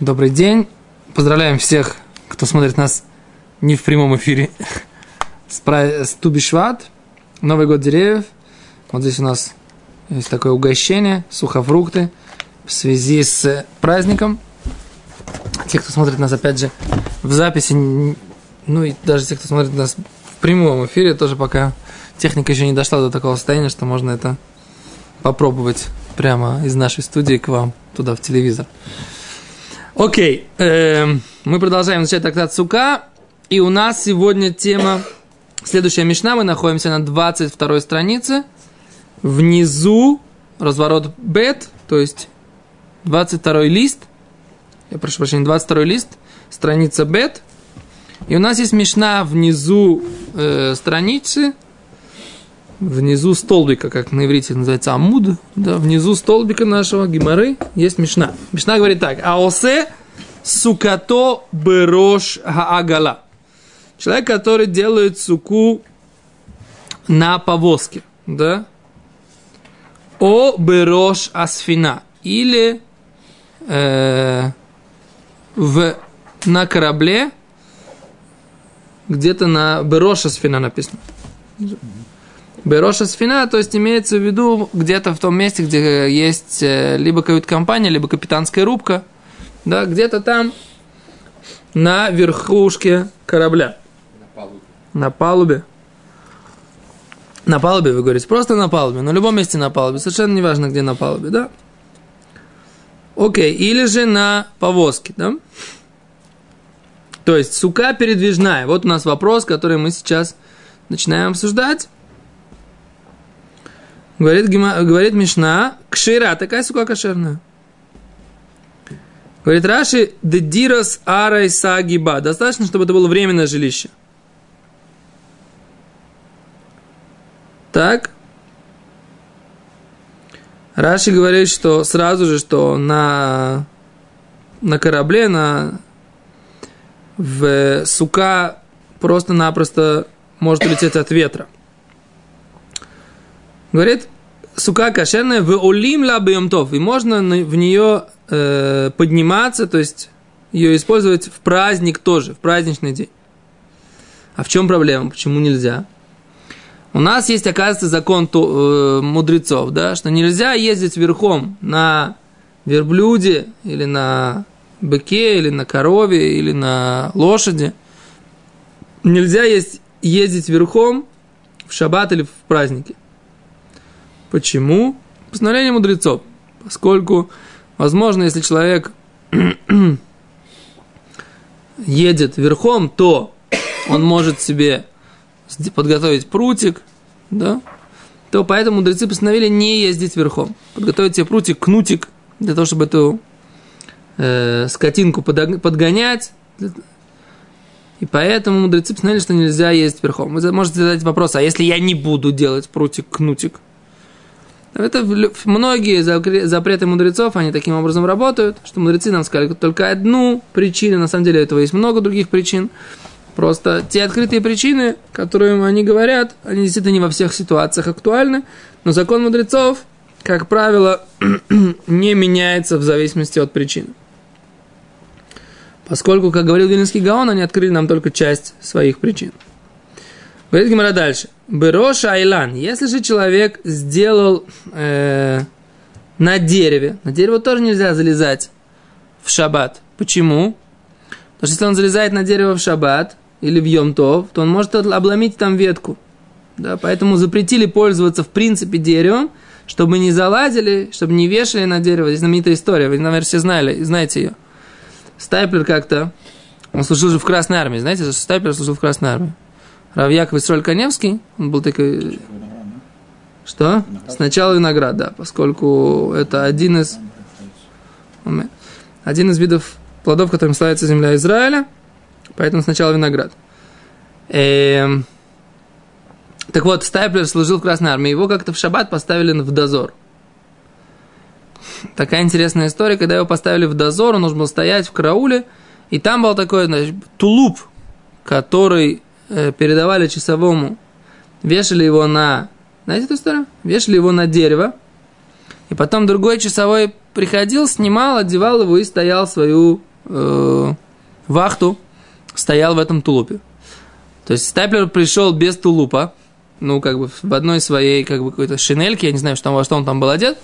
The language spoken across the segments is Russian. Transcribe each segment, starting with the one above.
Добрый день. Поздравляем всех, кто смотрит нас не в прямом эфире. С, пра... с Тубишват, Новый год деревьев. Вот здесь у нас есть такое угощение, сухофрукты в связи с праздником. Те, кто смотрит нас, опять же, в записи, ну и даже те, кто смотрит нас в прямом эфире, тоже пока техника еще не дошла до такого состояния, что можно это попробовать прямо из нашей студии к вам туда в телевизор. Окей, эм, мы продолжаем изучать трактат Сука, и у нас сегодня тема, следующая мешна, мы находимся на 22 странице, внизу разворот бет, то есть 22 лист, я прошу прощения, 22 лист, страница бет, и у нас есть мешна внизу э, страницы, внизу столбика, как на иврите называется амуд, да, внизу столбика нашего гимары есть мишна. Мишна говорит так, аосе сукато берош хаагала. Человек, который делает суку на повозке, да, о берош асфина, или э, в, на корабле, где-то на бероша сфина написано. Бероша сфина, то есть имеется в виду где-то в том месте, где есть э, либо кают-компания, либо капитанская рубка, да, где-то там на верхушке корабля. На палубе. На палубе. На палубе, вы говорите, просто на палубе, в любом месте на палубе, совершенно не важно, где на палубе, да? Окей, или же на повозке, да? То есть сука передвижная. Вот у нас вопрос, который мы сейчас начинаем обсуждать. Говорит, говорит Мишна, кшира, такая сука кошерная. Говорит Раши, дедирос арай сагиба. Достаточно, чтобы это было временное жилище. Так. Раши говорит, что сразу же, что на, на корабле, на, в сука просто-напросто может улететь от ветра. Говорит, сука кошерная, в олим ла бьемтов. И можно в нее э, подниматься, то есть ее использовать в праздник тоже, в праздничный день. А в чем проблема? Почему нельзя? У нас есть, оказывается, закон э, мудрецов, да, что нельзя ездить верхом на верблюде или на быке, или на корове, или на лошади. Нельзя есть, ездить верхом в шаббат или в праздники. Почему? Постановление мудрецов. Поскольку, возможно, если человек едет верхом, то он может себе подготовить прутик, да, то поэтому мудрецы постановили не ездить верхом. Подготовить себе прутик, кнутик, для того, чтобы эту э, скотинку подгонять. И поэтому мудрецы постановили, что нельзя ездить верхом. Вы можете задать вопрос, а если я не буду делать прутик, кнутик? Это многие запреты мудрецов, они таким образом работают, что мудрецы нам сказали только одну причину, на самом деле этого есть много других причин. Просто те открытые причины, которые они говорят, они действительно не во всех ситуациях актуальны, но закон мудрецов, как правило, не меняется в зависимости от причин. Поскольку, как говорил Вильнинский Гаон, они открыли нам только часть своих причин. Говорит Гимара дальше. Берош Айлан. Если же человек сделал э, на дереве, на дерево тоже нельзя залезать в шаббат. Почему? Потому что если он залезает на дерево в шаббат или в Йомтов, то он может обломить там ветку. Да, поэтому запретили пользоваться в принципе деревом, чтобы не залазили, чтобы не вешали на дерево. Здесь знаменитая история, вы, наверное, все знали, знаете ее. Стайплер как-то, он служил же в Красной Армии, знаете, что Стайплер служил в Красной Армии. Равьяков Исроль Коневский, он был такой... Что? Сначала виноград, да, поскольку это один из... Один из видов плодов, которым славится земля Израиля, поэтому сначала виноград. Эм... Так вот, Стайплер служил в Красной Армии, его как-то в шаббат поставили в дозор. Такая интересная история, когда его поставили в дозор, он нужно был стоять в карауле, и там был такой, значит, тулуп, который передавали часовому, вешали его на... Знаете эту историю? Вешали его на дерево, и потом другой часовой приходил, снимал, одевал его и стоял свою э, вахту, стоял в этом тулупе. То есть Стайплер пришел без тулупа, ну, как бы в одной своей, как бы, какой-то шинельке, я не знаю, что, во что он там был одет.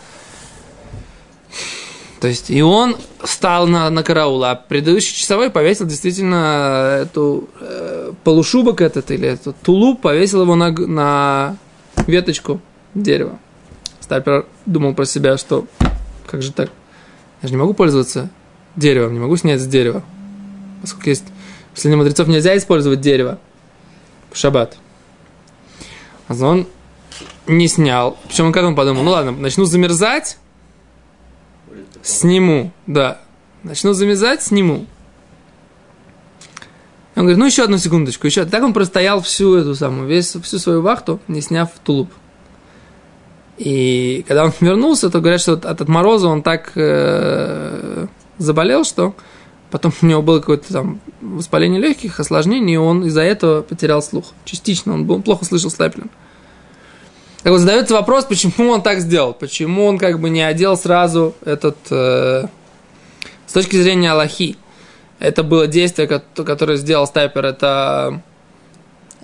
То есть, и он встал на, на караул, а предыдущий часовой повесил действительно эту э, полушубок этот, или этот тулуп, повесил его на, на веточку дерева. Стайпер думал про себя, что как же так? Я же не могу пользоваться деревом, не могу снять с дерева. Поскольку есть... Среди мудрецов нельзя использовать дерево в шаббат. А он не снял. Причем он как он подумал, ну ладно, начну замерзать, сниму, да. Начну замерзать, сниму. Он говорит, ну еще одну секундочку, еще. Так он простоял всю эту самую, весь, всю свою вахту, не сняв тулуп. И когда он вернулся, то говорят, что от, от мороза он так э, заболел, что потом у него было какое-то там воспаление легких, осложнение, и он из-за этого потерял слух. Частично он, был, плохо слышал Степлин. Так вот, задается вопрос, почему он так сделал, почему он как бы не одел сразу этот... Э, с точки зрения Аллахи, это было действие, которое сделал Стайпер, это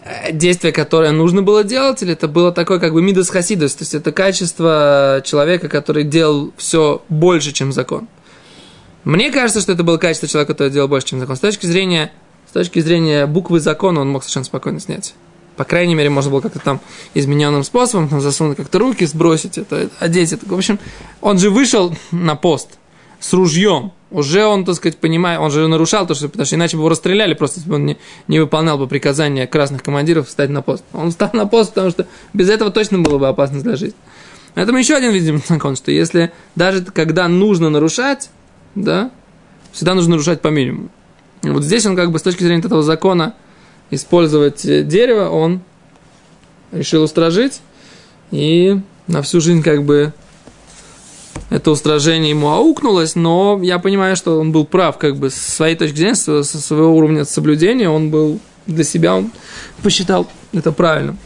Э, действие, которое нужно было делать, или это было такое как бы мидас хасидус, то есть это качество человека, который делал все больше, чем закон. Мне кажется, что это было качество человека, который делал больше, чем закон. С точки зрения, с точки зрения буквы закона он мог совершенно спокойно снять. По крайней мере, можно было как-то там измененным способом там, засунуть как-то руки, сбросить это, одеть это. В общем, он же вышел на пост с ружьем, уже он, так сказать, понимает, он же нарушал то, что, потому что иначе бы его расстреляли, просто если бы он не, не выполнял бы приказания красных командиров встать на пост. Он встал на пост, потому что без этого точно было бы опасность для жизни. Это еще один, видим, закон, что если даже когда нужно нарушать, да, всегда нужно нарушать по минимуму. И вот здесь он как бы с точки зрения этого закона использовать дерево, он решил устражить и на всю жизнь как бы это устражение ему аукнулось, но я понимаю, что он был прав, как бы, с своей точки зрения, со своего уровня соблюдения, он был для себя, он посчитал это правильно.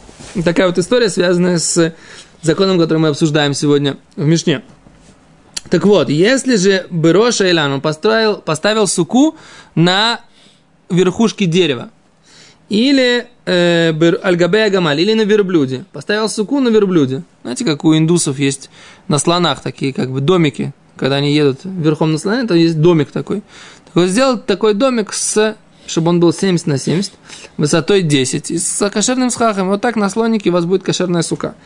такая вот история, связанная с законом, который мы обсуждаем сегодня в Мишне. Так вот, если же Бероша Илан, он построил, поставил суку на верхушке дерева, или э, Альгабея Гамаль, или на верблюде. Поставил суку на верблюде. Знаете, как у индусов есть на слонах такие как бы домики, когда они едут верхом на слоне, то есть домик такой. Так вот, сделал такой домик с чтобы он был 70 на 70, высотой 10, и с кошерным схахом. Вот так на слонике у вас будет кошерная сука.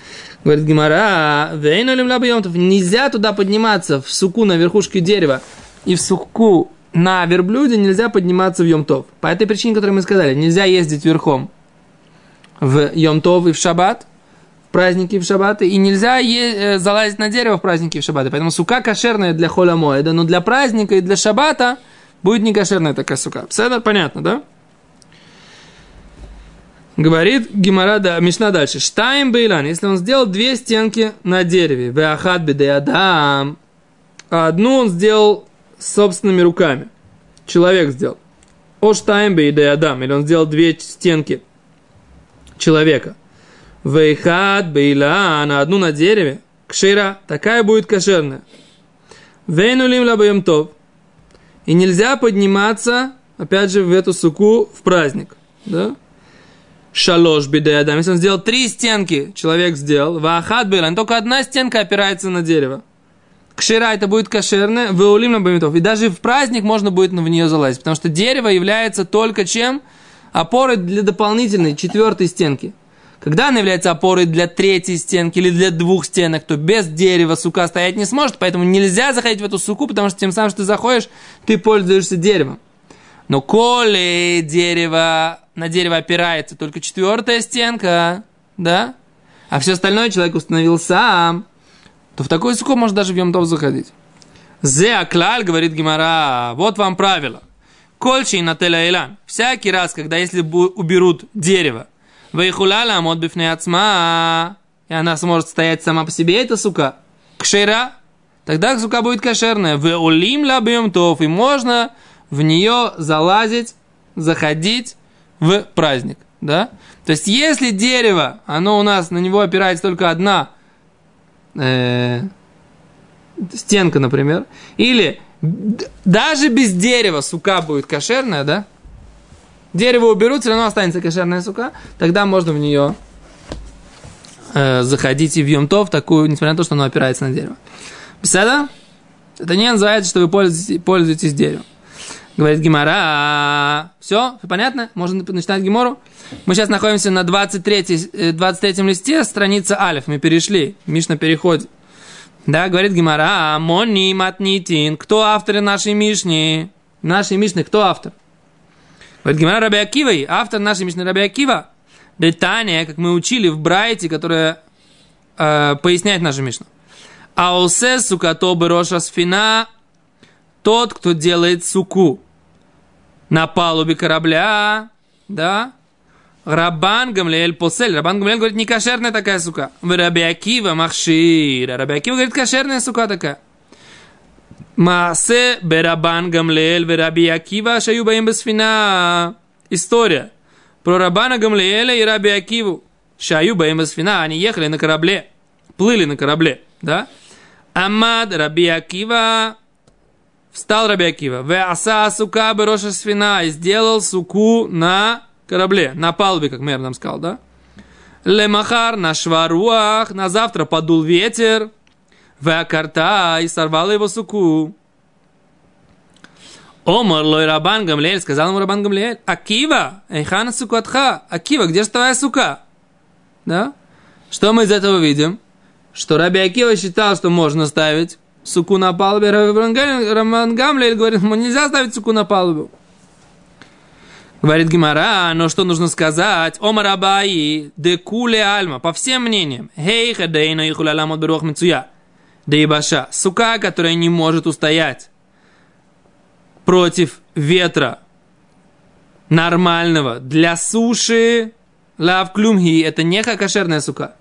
Говорит Гимара, нельзя туда подниматься в суку на верхушке дерева и в суку на верблюде нельзя подниматься в Йомтов. По этой причине, которую мы сказали, нельзя ездить верхом в Йомтов и в Шаббат, в праздники в Шаббаты, и нельзя е- э, залазить на дерево в праздники в Шаббаты. Поэтому сука кошерная для холя моеда, но для праздника и для Шаббата будет не кошерная такая сука. Все понятно, да? Говорит Гимарада Мишна дальше. Штайм Бейлан, если он сделал две стенки на дереве, Веахат Бедеадам, а одну он сделал собственными руками. Человек сделал. Оштайм Бейдеадам, или он сделал две стенки человека. Вейхат бейла на одну на дереве. Кшира, такая будет кошерная. Вейнулим лабаем тов. И нельзя подниматься, опять же, в эту суку в праздник. Да? Шалош бедеядам. Если он сделал три стенки, человек сделал. Вахат бейла. Только одна стенка опирается на дерево. Кшира это будет кошерное, выулим на бамитов. И даже в праздник можно будет в нее залазить. Потому что дерево является только чем? Опорой для дополнительной четвертой стенки. Когда она является опорой для третьей стенки или для двух стенок, то без дерева сука стоять не сможет, поэтому нельзя заходить в эту суку, потому что тем самым, что ты заходишь, ты пользуешься деревом. Но коли дерево, на дерево опирается только четвертая стенка, да, а все остальное человек установил сам, то в такой суку можно даже в Йомтов заходить. Зе аклаль, говорит Гимара, вот вам правило. Кольчи на телейлан. Всякий раз, когда если уберут дерево, Вейхуляла амот бифне ацма, и она сможет стоять сама по себе, эта сука, кшера, тогда сука будет кошерная. В улим лабьем тов, и можно в нее залазить, заходить в праздник. Да? То есть, если дерево, оно у нас, на него опирается только одна э, стенка, например, или Даже без дерева сука будет кошерная, да? Дерево уберут, все равно останется кошерная сука. Тогда можно в нее э, заходить и в Йомтов, такую, несмотря на то, что оно опирается на дерево. Беседа? Это не называется, что вы пользуетесь, пользуетесь деревом. Говорит Гимара. Все, понятно? Можно начинать Гимору. Мы сейчас находимся на 23, 23 э, листе, страница Алиф. Мы перешли. Мишна переходит. Да, говорит Гимара. Мони матнитин. Кто автор нашей Мишни? Нашей Мишны кто автор? Говорит Гимара Раби. Автор нашей Мишны Раби Акива. Детания, как мы учили в Брайте, которая э, поясняет нашу Мишну. Аусе сукато роша сфина. Тот, кто делает суку на палубе корабля, да, Рабан Гамлеэль посель. Рабан Гамлеэль говорит, не кошерная такая сука. В Раби Акива махшир. Раби Акива говорит, кошерная сука такая. Маасе Берабан Гамлеэль в Раби Акива шаю баим бесфина. История про Рабана Гамлеэля и Раби Акиву. Шаю баим бесфина. Они ехали на корабле. Плыли на корабле. Да? Амад Раби Акива Встал Раби Акива. В аса сука бероша свина. И сделал суку на корабле. На палубе, как мэр нам сказал, да? Лемахар на шваруах. На завтра подул ветер. В акарта. И сорвал его суку. Омар лой Рабан Гамлеэль, сказал ему Рабан Гамлеэль, Акива, эйхана сукатха, Акива, где же твоя сука? Да? Что мы из этого видим? Что Раби Акива считал, что можно ставить суку на палубе. Раман Гамлель говорит, ему нельзя ставить суку на палубу. Говорит Гимара, но что нужно сказать? Омар Абаи, декуле альма, по всем мнениям. Хей хадейна и хуляламот беруах мицуя. Дейбаша, сука, которая не может устоять против ветра нормального для суши, лав клюмхи, это не кошерная сука.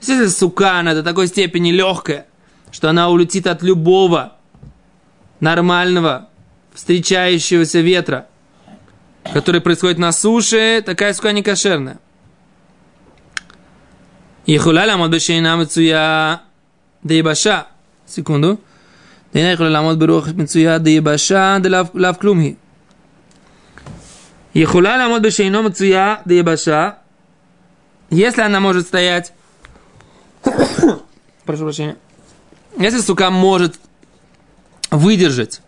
То есть, если сука, она до такой степени легкая, что она улетит от любого нормального встречающегося ветра, который происходит на суше, такая сука не кошерная. И хуляля мадбешейна мецуя дейбаша. Секунду. Если она может стоять... Прошу прощения если сука может выдержать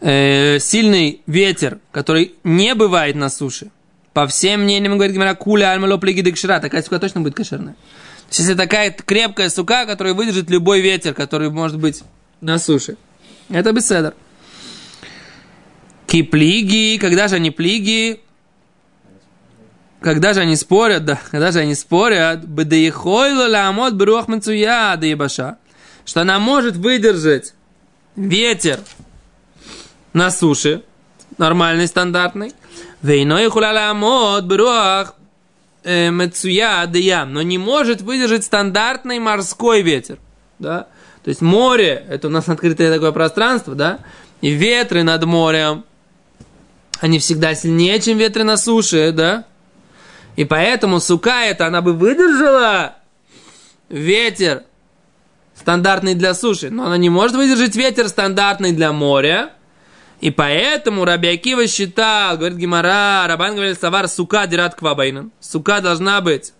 э, сильный ветер, который не бывает на суше, по всем мнениям, говорит Гимара, куля альмало плегидекшира, такая сука точно будет кошерная. То есть, если такая крепкая сука, которая выдержит любой ветер, который может быть на суше, это беседер. Киплиги, когда же они плиги? Когда же они спорят, да, когда же они спорят, бедеихойло ламот бруах мацуя да ебаша что она может выдержать ветер на суше, нормальный, стандартный, вейной хуляламот бруах э, мецуя деям, но не может выдержать стандартный морской ветер, да, то есть море, это у нас открытое такое пространство, да, и ветры над морем, они всегда сильнее, чем ветры на суше, да, и поэтому сука это, она бы выдержала ветер стандартный для суши, но она не может выдержать ветер стандартный для моря. И поэтому Раби Акива считал, говорит Гимара, Рабан говорит, савар сука дират квабайнан. Сука должна быть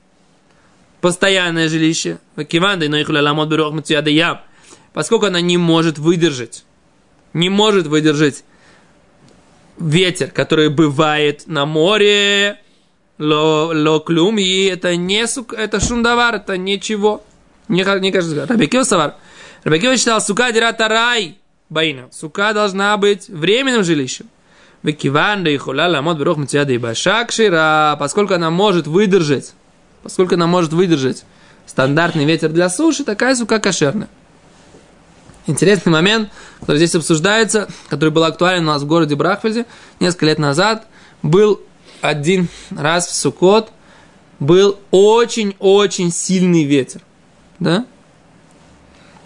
постоянное жилище. Поскольку она не может выдержать, не может выдержать ветер, который бывает на море, ло, ло клюм, и это не сука, это шундавар, это ничего. Не, не кажется. Рабикио Савар. Рабикио считал, сука дирата рай. Баина. Сука должна быть временным жилищем. Векиван да и хуляла мод берох мцияда и башакшира. Поскольку она может выдержать, поскольку она может выдержать стандартный ветер для суши, такая сука кошерная. Интересный момент, который здесь обсуждается, который был актуален у нас в городе Брахфельде несколько лет назад, был один раз в Сукот, был очень-очень сильный ветер да?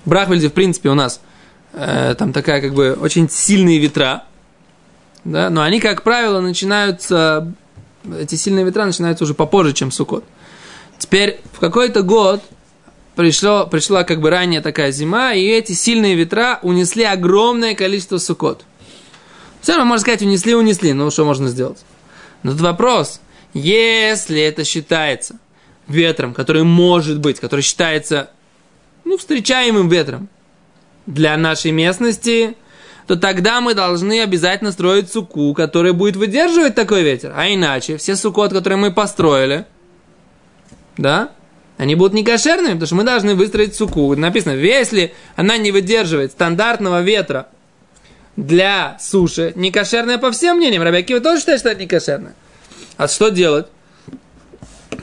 Брахвельде, в принципе, у нас э, там такая, как бы, очень сильные ветра, да, но они, как правило, начинаются, эти сильные ветра начинаются уже попозже, чем Сукот. Теперь в какой-то год пришло, пришла как бы ранее такая зима, и эти сильные ветра унесли огромное количество сукот. Все равно, можно сказать, унесли, унесли, ну что можно сделать? Но тут вопрос, если это считается ветром, который может быть, который считается ну, встречаемым ветром для нашей местности, то тогда мы должны обязательно строить суку, которая будет выдерживать такой ветер. А иначе все сукот, которые мы построили, да, они будут не кошерными, потому что мы должны выстроить суку. Написано, если она не выдерживает стандартного ветра для суши, не кошерная по всем мнениям, Рабиакива тоже считает, что это не кошерное. А что делать?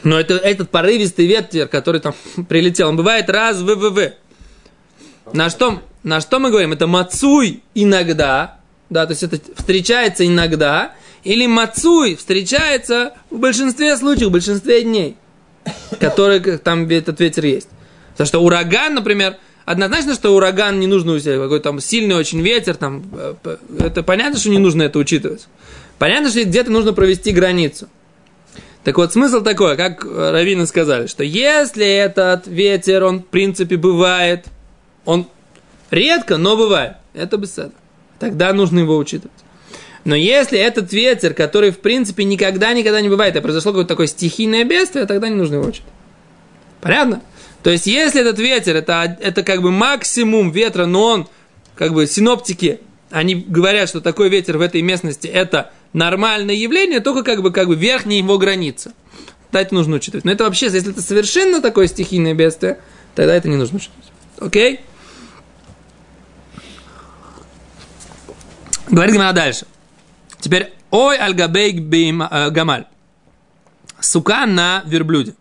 Но это, этот порывистый ветер, который там прилетел, он бывает раз в ВВВ. На что, на что мы говорим? Это мацуй иногда, да, то есть это встречается иногда, или мацуй встречается в большинстве случаев, в большинстве дней который там этот ветер есть. Потому что ураган, например, однозначно, что ураган не нужно усилить, какой-то там сильный очень ветер, там, э, это понятно, что не нужно это учитывать. Понятно, что где-то нужно провести границу. Так вот, смысл такой, как Равины сказали, что если этот ветер, он, в принципе, бывает, он редко, но бывает, это беседа. Тогда нужно его учитывать. Но если этот ветер, который, в принципе, никогда-никогда не бывает, а произошло какое-то такое стихийное бедствие, тогда не нужно его учить. Понятно? То есть, если этот ветер, это, это как бы максимум ветра, но он, как бы, синоптики, они говорят, что такой ветер в этой местности это нормальное явление, только как бы, как бы верхняя его граница. Да, это нужно учитывать. Но это вообще, если это совершенно такое стихийное бедствие, тогда это не нужно учитывать. Окей? Говорит Гимара дальше. Теперь, ой альгабей э, гамаль. Сука на верблюде.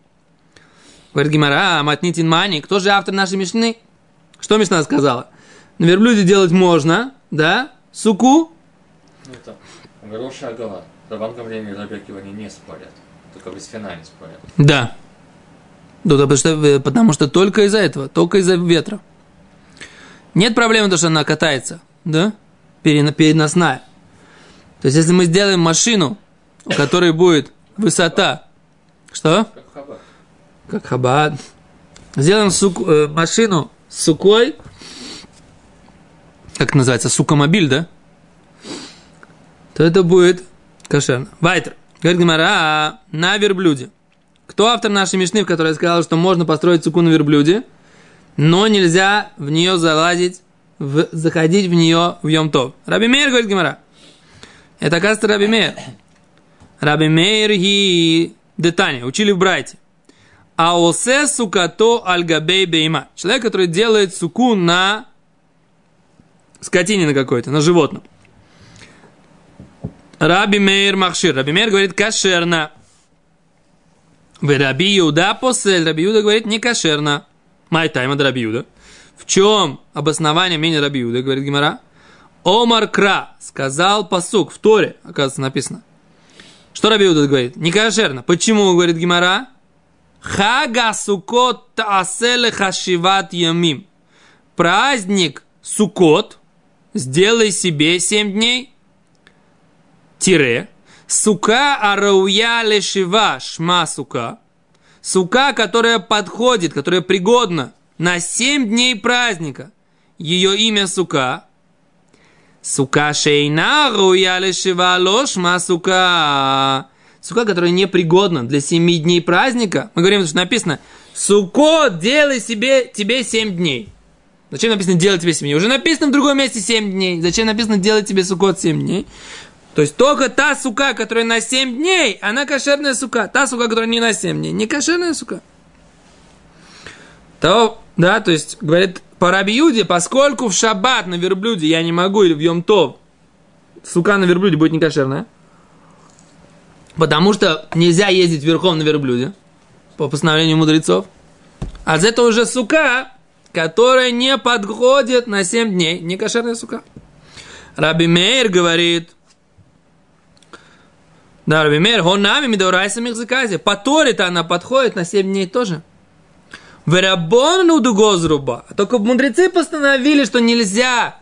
Говорит Гимара, матнитин мани. Кто же автор нашей Мишны? Что Мишна сказала? На верблюде делать можно, да? Суку? Ну, это Гроша Агала. Рабан Гамлин и Рабекива они не спорят. Только без фина не спорят. Да. Да, потому что, э, потому что только из-за этого, только из-за ветра. Нет проблемы, то, что она катается, да? Переносная. То есть, если мы сделаем машину, у которой будет высота... Что? Как хабат. Как хабат. Сделаем сук, э, машину с сукой. Как называется? Сукомобиль, да? То это будет кошерно. Вайтер. Говорит Гимара, на верблюде. Кто автор нашей мишны, в которой сказал, что можно построить суку на верблюде, но нельзя в нее залазить, в, заходить в нее в Йом-Тов? Раби Мейр, говорит Гимара. Это, оказывается, Раби Мейр. Раби Мейр и Детани. Учили в Брайте. Аосе сукато альгабей бейма. Человек, который делает суку на скотине на какой-то, на животном. Раби Мейр Махшир. Раби Мейр говорит кошерно. В Раби Юда после Раби Юда говорит не кошерно. Май тайма Раби Юда. В чем обоснование мнения Раби Юда, говорит Гимара? Омар Кра сказал посук в Торе, оказывается, написано. Что Раби Иуда говорит? Не кошерно. Почему, говорит Гимара? Хага сукот тааселе хашиват ямим. Праздник сукот сделай себе семь дней. Тире. Сука арауя лешива шма сука. Сука, которая подходит, которая пригодна на семь дней праздника. Ее имя сука. Сука шейна руя лешива лошма сука. Сука, которая непригодна для семи дней праздника. Мы говорим, что написано, суко, делай себе, тебе семь дней. Зачем написано делать тебе семь дней? Уже написано в другом месте семь дней. Зачем написано делать тебе сукот семь дней? То есть только та сука, которая на 7 дней, она кошерная сука. Та сука, которая не на 7 дней, не кошерная сука. То, да, то есть, говорит, по Рабиуде, поскольку в шаббат на верблюде я не могу, или в Йом-Тов, сука на верблюде будет не кошерная, потому что нельзя ездить верхом на верблюде, по постановлению мудрецов, а это уже сука, которая не подходит на 7 дней, не кошерная сука. Раби Мейр говорит, да, Раби Мейр, нами мидорайса михзакази. По Торе-то она подходит на 7 дней тоже. Верабону дугозруба. Только мудрецы постановили, что нельзя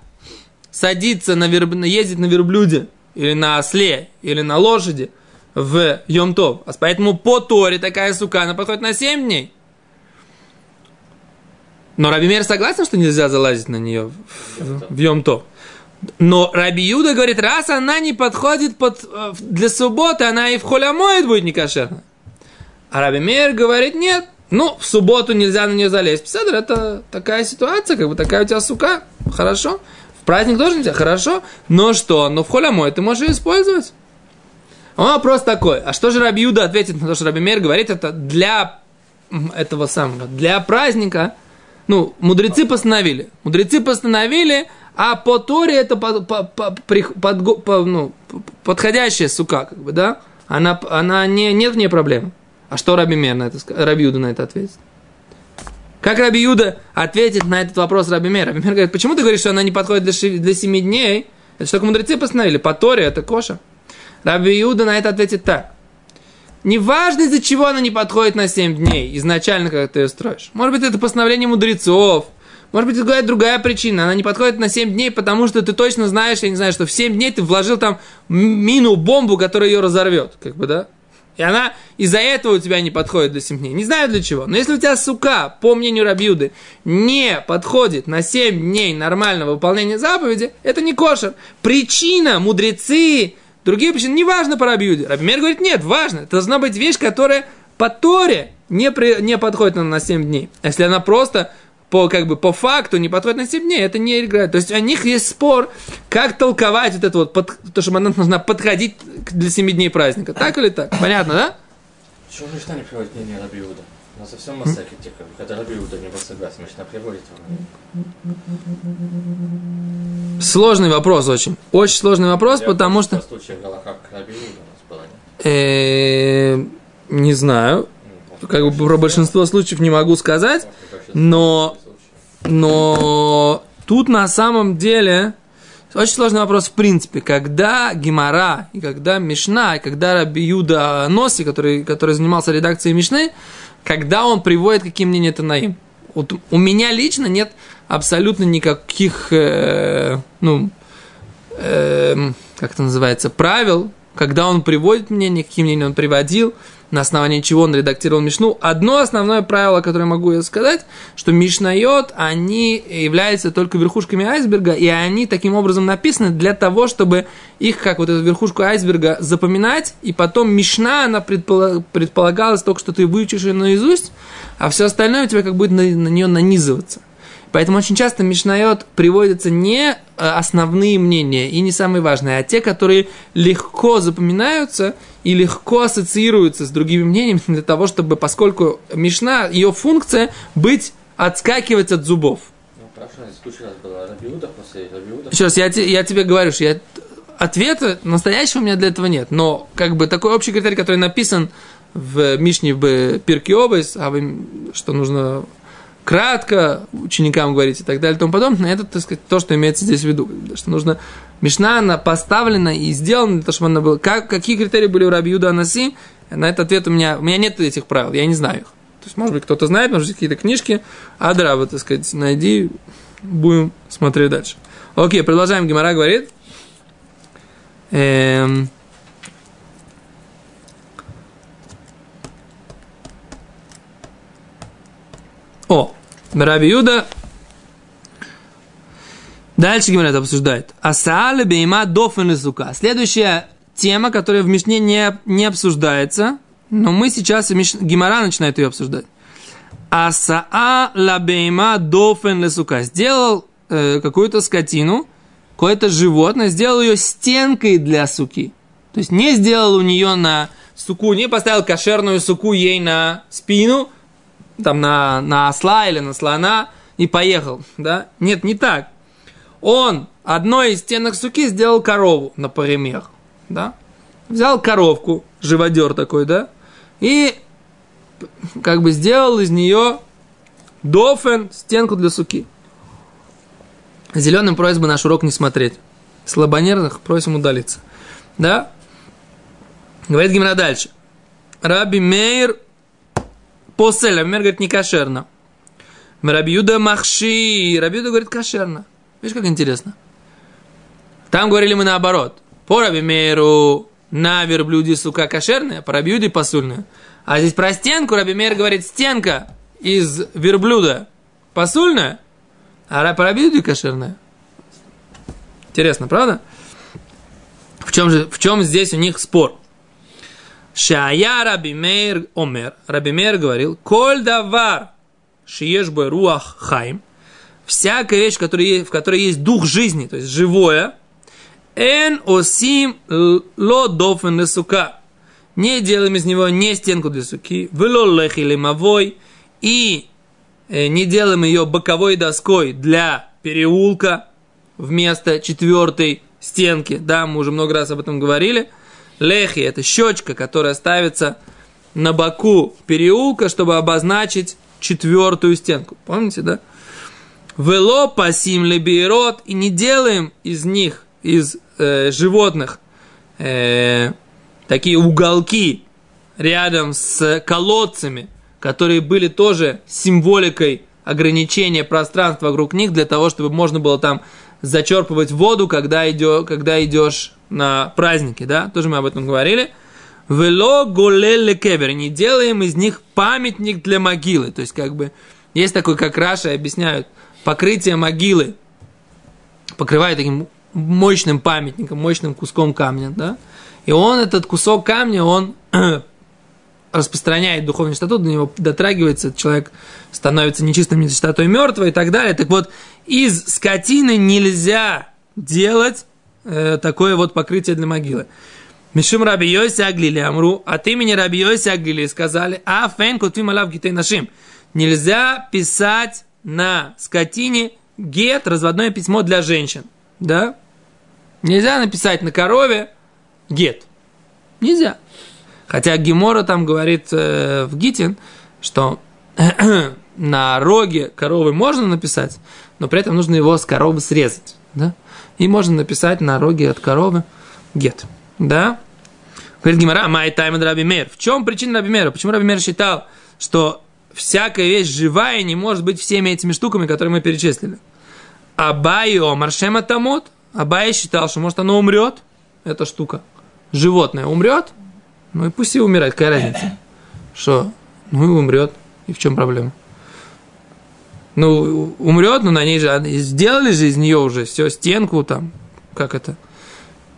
садиться на верб... ездить на верблюде или на осле, или на лошади в Йомтов. А поэтому по Торе такая сука, она подходит на 7 дней. Но Раби Мейр согласен, что нельзя залазить на нее в, в Йом-То. Но Раби Юда говорит, раз она не подходит под, э, для субботы, она и в холямоид будет некошерна. А Раби Мейр говорит, нет, ну, в субботу нельзя на нее залезть. Пседр, это такая ситуация, как бы такая у тебя сука, хорошо. В праздник тоже нельзя, хорошо. Но что? Но в холямой ты можешь ее использовать. Он вопрос такой, а что же Раби Юда ответит на то, что Раби Мейр говорит, это для этого самого, для праздника, ну, мудрецы постановили. Мудрецы постановили, а по Торе это по, по, по, под, по, ну, подходящая сука, как бы, да? Она, она не, нет в ней проблем. А что Раби Мер на это, Раби Юда на это ответит? Как Раби Юда ответит на этот вопрос Раби Мер? Раби Мер говорит, почему ты говоришь, что она не подходит для, для 7 дней? Это что мудрецы постановили, по Торе это коша. Раби Юда на это ответит так. Неважно, из-за чего она не подходит на 7 дней, изначально, как ты ее строишь. Может быть, это постановление мудрецов, может быть, это какая-то другая причина. Она не подходит на 7 дней, потому что ты точно знаешь, я не знаю, что в 7 дней ты вложил там мину, бомбу, которая ее разорвет. Как бы, да? И она из-за этого у тебя не подходит для 7 дней. Не знаю для чего. Но если у тебя сука, по мнению Рабьюды, не подходит на 7 дней нормального выполнения заповеди, это не кошер. Причина, мудрецы, другие причины, не важно по Рабьюде. Рабимер говорит, нет, важно. Это должна быть вещь, которая по Торе не, при, не подходит на 7 дней. А если она просто по, как бы, по факту не подходит на 7 дней, это не играет. То есть у них есть спор, как толковать вот это вот, под, то, что она должна подходить для 7 дней праздника. Так или так? Понятно, да? Почему Мишна не приводит мнение Раби Иуда? У нас совсем массаки тех, когда Раби Иуда не был согласен, Мишна приводит его. Сложный вопрос очень. Очень сложный вопрос, Я потому что... Э, не знаю. Как бы про большинство случаев не могу сказать, но но тут на самом деле очень сложный вопрос в принципе. Когда Гимара, и когда Мишна, и когда Раби Юда Носи, который, который занимался редакцией Мишны, когда он приводит какие мнения Танаим. Вот у меня лично нет абсолютно никаких, э, ну, э, как это называется, правил, когда он приводит мнение, какие мнения он приводил, на основании чего он редактировал Мишну. Одно основное правило, которое могу сказать, что Мишнайот, они являются только верхушками айсберга, и они таким образом написаны для того, чтобы их, как вот эту верхушку айсберга, запоминать, и потом Мишна, она предполагалась только, что ты выучишь ее наизусть, а все остальное у тебя как будет на, на нее нанизываться. Поэтому очень часто Мишнайот приводятся не э, основные мнения и не самые важные, а те, которые легко запоминаются и легко ассоциируются с другими мнениями для того, чтобы, поскольку Мишна, ее функция быть отскакивать от зубов. Ну, Еще раз, я, я тебе говорю, что я, ответа настоящего у меня для этого нет. Но как бы такой общий критерий, который написан в Мишне в Пирке Обойс, а что нужно кратко ученикам говорить и так далее и тому подобное, это, так сказать, то, что имеется здесь в виду. Что нужно... Мишна, она поставлена и сделана для того, чтобы она была... Как, какие критерии были у Раби Юда Анаси? На этот ответ у меня... У меня нет этих правил, я не знаю их. То есть, может быть, кто-то знает, может быть, какие-то книжки. Адра, так сказать, найди, будем смотреть дальше. Окей, продолжаем. Гимара говорит. Эм... О, Раби Юда Дальше Гимара это обсуждает. Асаале бейма дофен сука. Следующая тема, которая в Мишне не, не обсуждается, но мы сейчас, Гимара начинает ее обсуждать. Асаа ла бейма дофен сука. Сделал э, какую-то скотину, какое-то животное, сделал ее стенкой для суки. То есть не сделал у нее на суку, не поставил кошерную суку ей на спину, там на, на осла или на слона и поехал, да? Нет, не так. Он одной из стенок суки сделал корову, например, да? Взял коровку, живодер такой, да? И как бы сделал из нее дофен, стенку для суки. Зеленым просьба наш урок не смотреть. Слабонервных просим удалиться. Да? Говорит Гимна дальше. Раби Мейр Посель, например, говорит, не кошерно. Рабиуда махши. Рабиуда говорит, кошерно. Видишь, как интересно. Там говорили мы наоборот. По Рабимеру на верблюде сука кошерная, по Рабиуде посульная. А здесь про стенку Рабимер говорит, стенка из верблюда посульная, а по Рабиуде кошерная. Интересно, правда? В чем же, в чем здесь у них спор? Шая Рабимейр Омер. Рабимейр говорил, Коль давар шиеш бы руах хайм. Всякая вещь, в которой, есть дух жизни, то есть живое, эн осим ло дофен лесука. Не делаем из него не стенку для суки, вело лех или мавой, и э, не делаем ее боковой доской для переулка вместо четвертой стенки. Да, мы уже много раз об этом говорили. Лехи – это щечка, которая ставится на боку переулка, чтобы обозначить четвертую стенку. Помните, да? Вело пасим лебейрот, и не делаем из них, из э, животных, э, такие уголки рядом с колодцами, которые были тоже символикой ограничения пространства вокруг них, для того, чтобы можно было там зачерпывать воду, когда, идё, когда идешь на праздники, да, тоже мы об этом говорили. Вело голеле кевер, не делаем из них памятник для могилы, то есть как бы есть такой, как Раша объясняют, покрытие могилы покрывает таким мощным памятником, мощным куском камня, да, и он, этот кусок камня, он распространяет духовный статут, до него дотрагивается, человек становится нечистым, нечистотой мертвой и так далее. Так вот, из скотины нельзя делать э, такое вот покрытие для могилы. Мишум Раби Йоси Аглили Амру, от имени Раби Йоси Аглили сказали, а фен кутвим алав гитей нашим. Нельзя писать на скотине гет, разводное письмо для женщин. Да? Нельзя написать на корове гет. Нельзя. Хотя Гемора там говорит э, в Гитин, что на роге коровы можно написать, но при этом нужно его с коровы срезать. Да? И можно написать на роге от коровы гет. Да? Говорит Гимара, май тайм Раби Мер. В чем причина Раби Мера? Почему Раби Мер считал, что всякая вещь живая не может быть всеми этими штуками, которые мы перечислили? Абай Маршема Тамот. Абай считал, что может оно умрет, эта штука. Животное умрет, ну и пусть и умирает, какая разница? Что? Ну и умрет. И в чем проблема? Ну, умрет, но на ней же сделали же из нее уже все, стенку там, как это,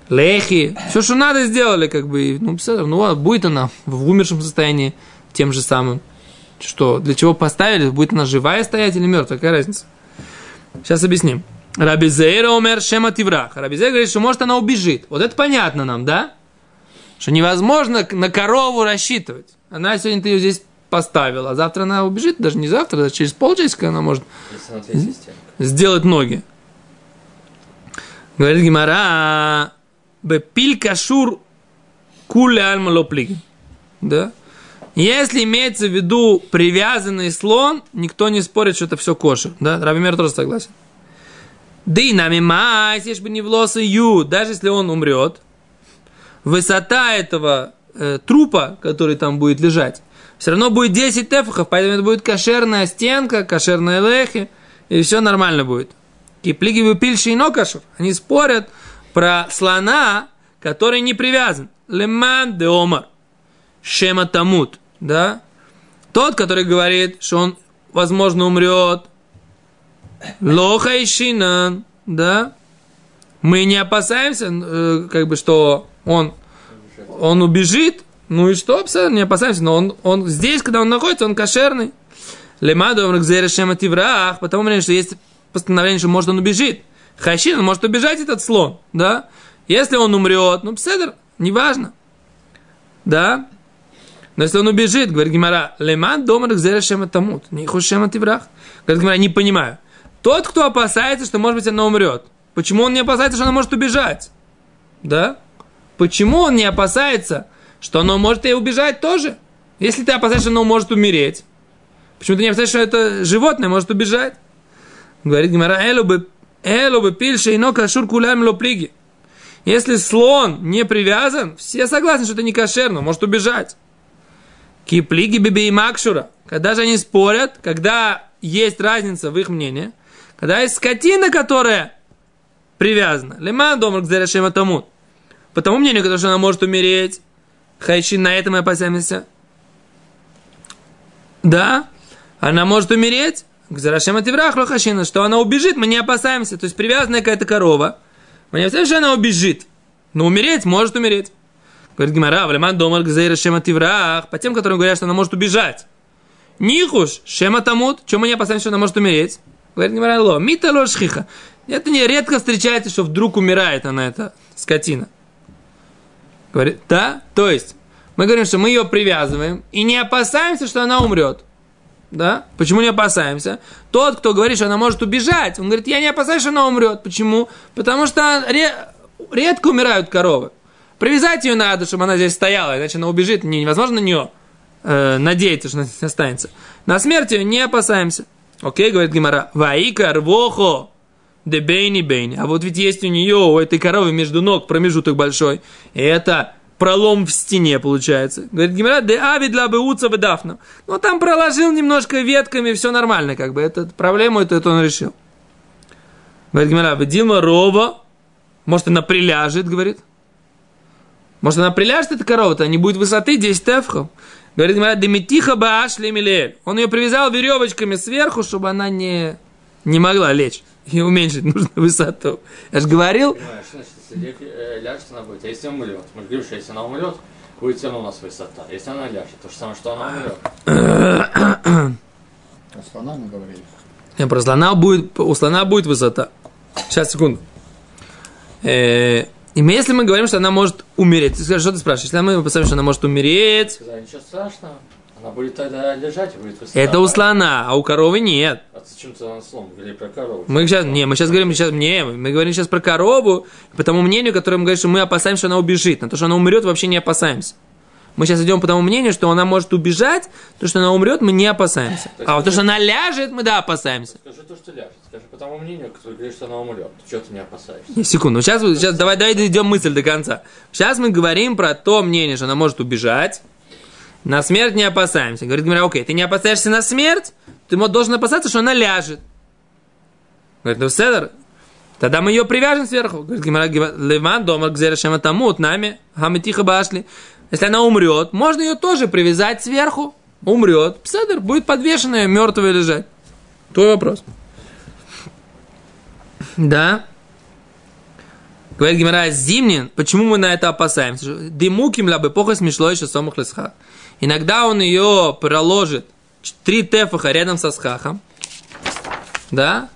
лехи, все, что надо, сделали, как бы, ну, ну, будет она в умершем состоянии тем же самым. Что, для чего поставили, будет она живая стоять или мертвая, какая разница? Сейчас объясним. Рабизейра умер шема тиврах. Рабизейра говорит, что может она убежит. Вот это понятно нам, да? Что невозможно на корову рассчитывать. Она сегодня ты ее здесь поставила, а завтра она убежит, даже не завтра, даже через полчасика она может сделать ноги. Говорит Гимара, бепиль кашур куля альмалоплиги. Да? Если имеется в виду привязанный слон, никто не спорит, что это все кошер. Да? Равимер тоже согласен. Да и нами если бы не в ю, даже если он умрет, высота этого э, трупа, который там будет лежать, все равно будет 10 тефахов, поэтому это будет кошерная стенка, кошерная лехи, и все нормально будет. Киплиги выпильши и кашер. Они спорят про слона, который не привязан. Леман де омар. Шема тамут. Да? Тот, который говорит, что он, возможно, умрет. Лоха и шинан. Да? Мы не опасаемся, э, как бы, что он, он убежит, ну и что, не опасаемся, но он, он здесь, когда он находится, он кошерный. Лемаду решема тиврах, потому что есть постановление, что может он убежит. Хащин, он может убежать этот слон, да? Если он умрет, ну, пседер, неважно. Да? Но если он убежит, говорит Гимара, леман дома решема тамут, не хушема тиврах. Говорит Гимара, не понимаю. Тот, кто опасается, что, может быть, она умрет, почему он не опасается, что она может убежать? Да? Почему он не опасается, что оно может и убежать тоже? Если ты опасаешься, что оно может умереть, почему ты не опасаешься, что это животное может убежать? Говорит Гимара, элу бы, элу бы пильше и кашур кулям лоплиги. Если слон не привязан, все согласны, что это не кошерно, может убежать. Киплиги биби и макшура. Когда же они спорят, когда есть разница в их мнении, когда есть скотина, которая привязана. Леман домр к тамут. По тому мнению, что она может умереть, Хайшин, на этом мы опасаемся. Да, она может умереть, Гзарашема Тиврах Лохашина, что она убежит, мы не опасаемся. То есть привязанная какая-то корова. Мы не опасаемся, что она убежит. Но умереть может умереть. Говорит Гимара, Валиман Домар Гзарашема Тиврах, по тем, которым говорят, что она может убежать. Нихуш, Шема Тамут, чем мы не опасаемся, что она может умереть? Говорит Гимара, Ло, Мита Лошхиха. Это не редко встречается, что вдруг умирает она, эта скотина. Говорит, да, то есть, мы говорим, что мы ее привязываем и не опасаемся, что она умрет. Да? Почему не опасаемся? Тот, кто говорит, что она может убежать, он говорит, я не опасаюсь, что она умрет. Почему? Потому что редко умирают коровы. Привязать ее надо, чтобы она здесь стояла, иначе она убежит. Невозможно на нее э, надеяться, что она останется. На смерть ее не опасаемся. Окей, говорит Гимара. Ваика рвохо де бейни. А вот ведь есть у нее, у этой коровы между ног промежуток большой. И это пролом в стене получается. Говорит Гимара, де ави для беуца бедафна. Ну, там проложил немножко ветками, все нормально, как бы. Эту проблему эту, это он решил. Говорит Гимара, Дилма Рова, может, она приляжет, говорит. Может, она приляжет, эта корова-то, не будет высоты 10 тефхов. Говорит Гимара, Демитиха Баашли Милель. Он ее привязал веревочками сверху, чтобы она не, не могла лечь и уменьшить нужную высоту. Я же говорил... Понимаешь, значит, если э, ляжет, она будет. А если умрет? Мы же говорим, что если она умрет, будет все равно у нас высота. Если она ляжет, то же самое, что она умрет. Про слона мы говорили. Не, про слона будет, у слона будет высота. Сейчас, секунду. Э, и мы, если мы говорим, что она может умереть, ты скажешь, что ты спрашиваешь? Если мы представим, что она может умереть, Сказали, ничего страшного. Она будет тогда лежать будет высота. это у слона, а у коровы нет. А зачем ты на слом? Говорили про корову. Мы сейчас, не, мы сейчас говорим, сейчас, не, мы говорим сейчас про корову, по тому мнению, которое мы говорим, что мы опасаемся, что она убежит. На то, что она умрет, вообще не опасаемся. Мы сейчас идем по тому мнению, что она может убежать, то, что она умрет, мы не опасаемся. А вот то, что она ляжет, мы да опасаемся. Скажи то, что ляжет. Скажи по тому мнению, которое говорит, что она умрет. Чего ты не опасаешься? Не, секунду, сейчас, сейчас давай, давай дойдем мысль до конца. Сейчас мы говорим про то мнение, что она может убежать. На смерть не опасаемся. Говорит Гимара, окей, ты не опасаешься на смерть, ты должен опасаться, что она ляжет. Говорит, ну седер, тогда мы ее привяжем сверху. Говорит Гимара, Леван, дома, где шема тамут, нами, хамитиха башли. Если она умрет, можно ее тоже привязать сверху. Умрет, седер, будет подвешенная, мертвая лежать. Твой вопрос. Да. Говорит Гимара, зимнин, почему мы на это опасаемся? Димуким лабы плохо смешло еще самых лесха. Иногда он ее проложит три тефаха рядом со схахом. Да?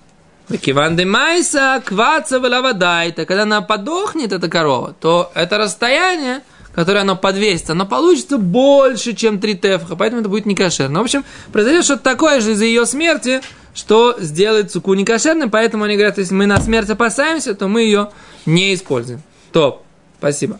Киван де майса, кваца это когда она подохнет, эта корова, то это расстояние, которое оно подвесится, оно получится больше, чем три тефаха, поэтому это будет некошерно. В общем, произойдет что-то такое же из-за ее смерти, что сделает суку некошерным, поэтому они говорят, если мы на смерть опасаемся, то мы ее не используем. Топ. Спасибо.